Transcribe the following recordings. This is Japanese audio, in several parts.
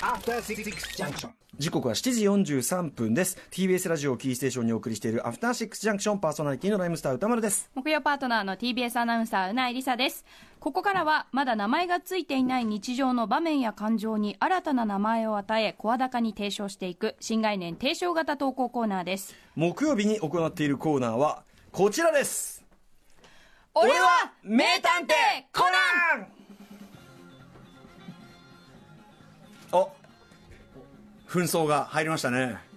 After Six Junction. 時刻は7時43分です。TBS ラジオをキーステーションにお送りしているアフターシックスジャンクションパーソナリティのライムスター歌丸です。木曜パートナーの TBS アナウンサーうないりさです。ここからはまだ名前がついていない日常の場面や感情に新たな名前を与え声高に提唱していく新概念提唱型投稿コーナーです。木曜日に行っているコーナーはこちらです。俺は名探偵コナンお紛争が入りましたね。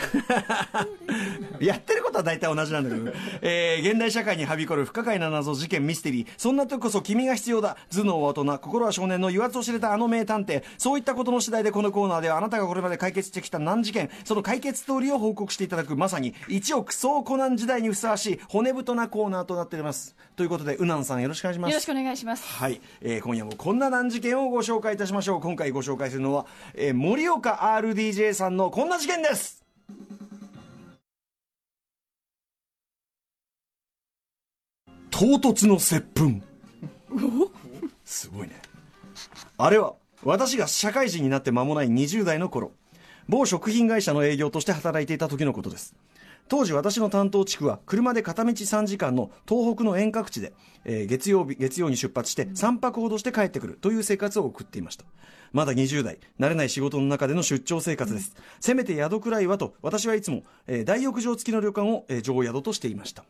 やってることは大体同じなんだけど、えー、現代社会にはびこる不可解な謎事件ミステリー。そんな時こそ君が必要だ。頭脳は大人心は少年の油圧を知れたあの名探偵。そういったことの次第でこのコーナーではあなたがこれまで解決してきた難事件。その解決ストーリーを報告していただくまさに一億総コナン時代にふさわしい骨太なコーナーとなっております。ということでうなんさんよろしくお願いします。よろしくお願いします。はい、えー今夜もこんな難事件をご紹介いたしましょう。今回ご紹介するのは、えー森岡 RDJ さんのこんな事件です唐突の接吻。すごいね。あれは私が社会人になって間もない20代の頃。某食品会社の営業として働いていた時のことです。当時私の担当地区は車で片道3時間の東北の遠隔地で、えー月曜日月曜に出発して3泊ほどして帰ってくるという生活を送っていました。まだ20代慣れない仕事の中での出張生活です、せめて宿くらいはと私はいつも、えー大浴場付きの旅館を、えー上宿としていました。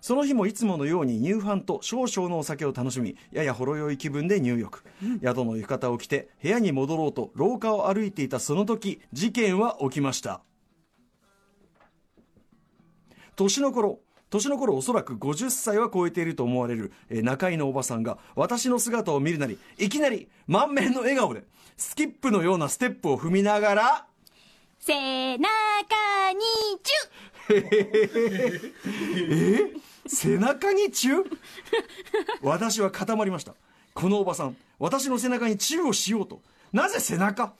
その日もいつものように乳飯と少々のお酒を楽しみややほろ酔い気分で入浴、宿の浴衣を着て部屋に戻ろうと廊下を歩いていたその時事件は起きました年の頃年の頃おそらく50歳は超えていると思われる、えー中井のおばさんが私の姿を見るなりいきなり満面の笑顔でスキップのようなステップを踏みながら背中にチ 背中にチュー？私は固まりました。このおばさん私の背中にチューをしようと。なぜ背中？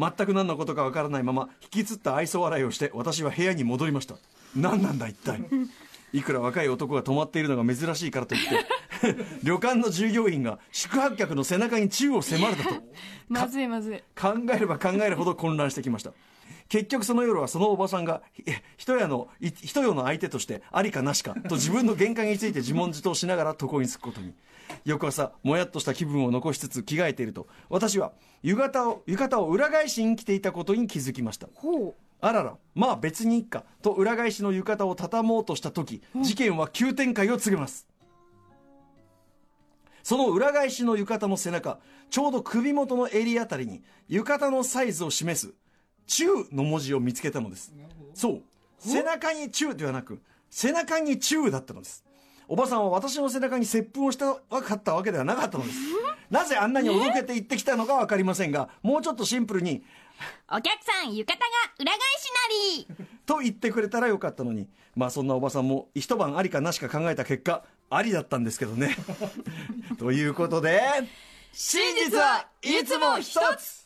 全く何のことかわからないまま引きつった愛想笑いをして私は部屋に戻りました。何なんだ一体。いくら若い男が泊まっているのが珍しいからといって 旅館の従業員が宿泊客の背中にチューを迫るだと。ュまずいまずい。考えれば考えるほど混乱してきました。結局その夜はそのおばさんがえ一夜のい一夜の相手としてありかなしかと自分の限界について自問自答しながら床につくことに翌朝もやっとした気分を残しつつ着替えていると。私は浴衣を浴衣を裏返しに着ていたことに気づきました。あららまあ別にいっかと裏返しの浴衣を畳もうとした時事件は急展開を告げます。その裏返しの浴衣の背中ちょうど首元の襟あたりに浴衣のサイズを示す「中」の文字を見つけたのです。そう。背中に「中」ではなく背中に「中」だったのですおばさんは私の背中に接吻をしたかったわけではなかったのです。なぜあんなにおどけて言ってきたのか分かりませんがもうちょっとシンプルにお客さん浴衣が裏返しなり。と言ってくれたらよかったのにまあそんなおばさんも一晩ありかなしか考えた結果ありだったんですけどね。ということで真実はいつも一つ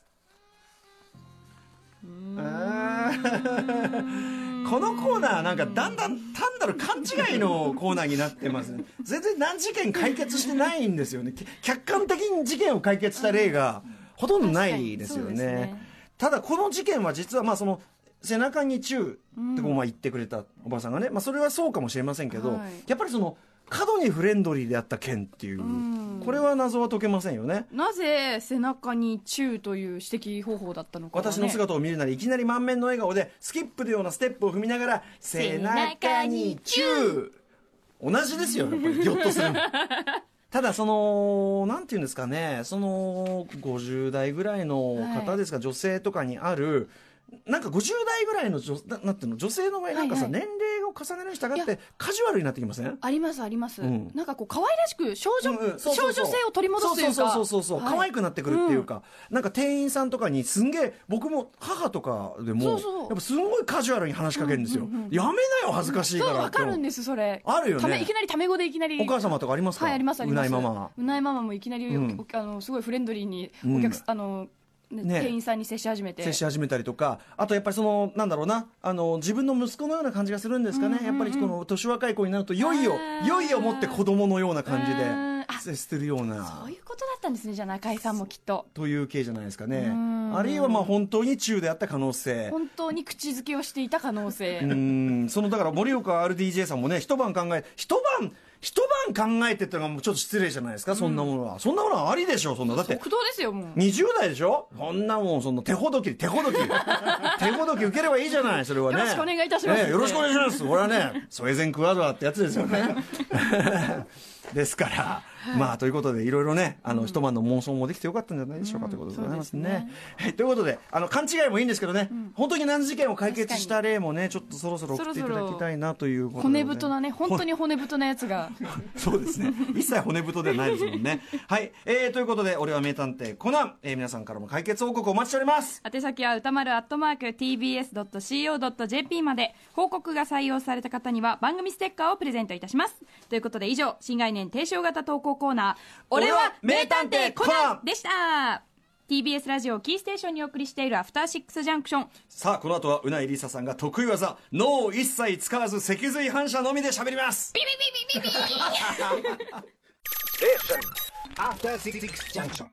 このコーナーなんかだんだん単なる勘違いのコーナーになってますね。全然何事件解決してないんですよね。き客観的に事件を解決した例がほとんどないですよね。ね。ただこの事件は実はまあその背中にチューってこうまあ言ってくれたおばさんがね、まあ、それはそうかもしれませんけど、はい。やっぱりその過度にフレンドリーであった件っていう、ん。これは謎は解けませんよね。なぜ背中にチューという指摘方法だったのか、ね、私の姿を見るなりいきなり満面の笑顔でスキップのようなステップを踏みながら背中にチュー。同じですよやっぱりギョッとするの。ただそのなんていうんですかねその50代ぐらいの方ですか、女性とかにあるなんか50代ぐらいの女ななんての女性の場合なんかさ、はいはい年齢を重ねるに従ってカジュアルになってきません？ありますあります、うん。なんかこう可愛らしく少女,、うんうん。そうそうそう。少女性を取り戻すというか。そうそうそうそう、はい可愛くなってくるっていうか、なんか店員さんとかにすんげえ僕も母とかでもそうそう。やっぱすんごいカジュアルに話しかけるんですよ、やめなよ恥ずかしいからそうわかるんですそれ。あるよね。いきなりタメ語でいきなり。お母様とかありますか？はいありますあります。うないママうないママもいきなり、あのすごいフレンドリーにうん。お客、あのねね。店員さんに接し始めて。接し始めたりとか。あとやっぱりそのなんだろうな。あの自分の息子のような感じがするんですかね、うんうんうん。やっぱりこの年若い子になるといよいよいよいよもって子供のような感じで接してるようそうないうことだったんですねじゃあ中井さんもきっと。という系じゃないですかね。ん。あるいはまあ本当に中であった可能性。本当に口づけをしていた可能性、うん。そのだから盛岡 RDJ さんもね一晩考え一晩一晩考えてってのがもうちょっと失礼じゃないですか、そんなものは。そんなものはありでしょそんな。だって即答ですよもう。20代でしょ？そんなもんそんな手ほどき手ほどき。手ほどき受ければいいじゃないそれはね。よろしくお願いいたします。ねよろしくお願いします。これはねソエゼンクワドラってやつですよね。ですから、まあということでいろいろねあの、一晩の妄想もできてよかったんじゃないでしょうか、ということでございますね。はい。ということであの勘違いもいいんですけどね、本当に難事件を解決した例もねちょっとそろそろ送っていただきたいなということで、骨太なね本当に骨太なやつが。そうですね。一切骨太ではないですもんね。はい。えー、ということで、俺は名探偵コナン、えー、皆さんからも解決報告お待ちしております。宛先は歌丸アットマーク TBS.CO.JP まで。報告が採用された方には番組ステッカーをプレゼントいたします。ということで以上新概念提唱型投稿コーナー俺は名探偵コナンでした TBS ラジオキーステーションにお送りしているアフターシックスジャンクションさあ、この後はうないりささんが得意技、脳を一切使わず脊髄反射のみで喋ります。After Six Junction.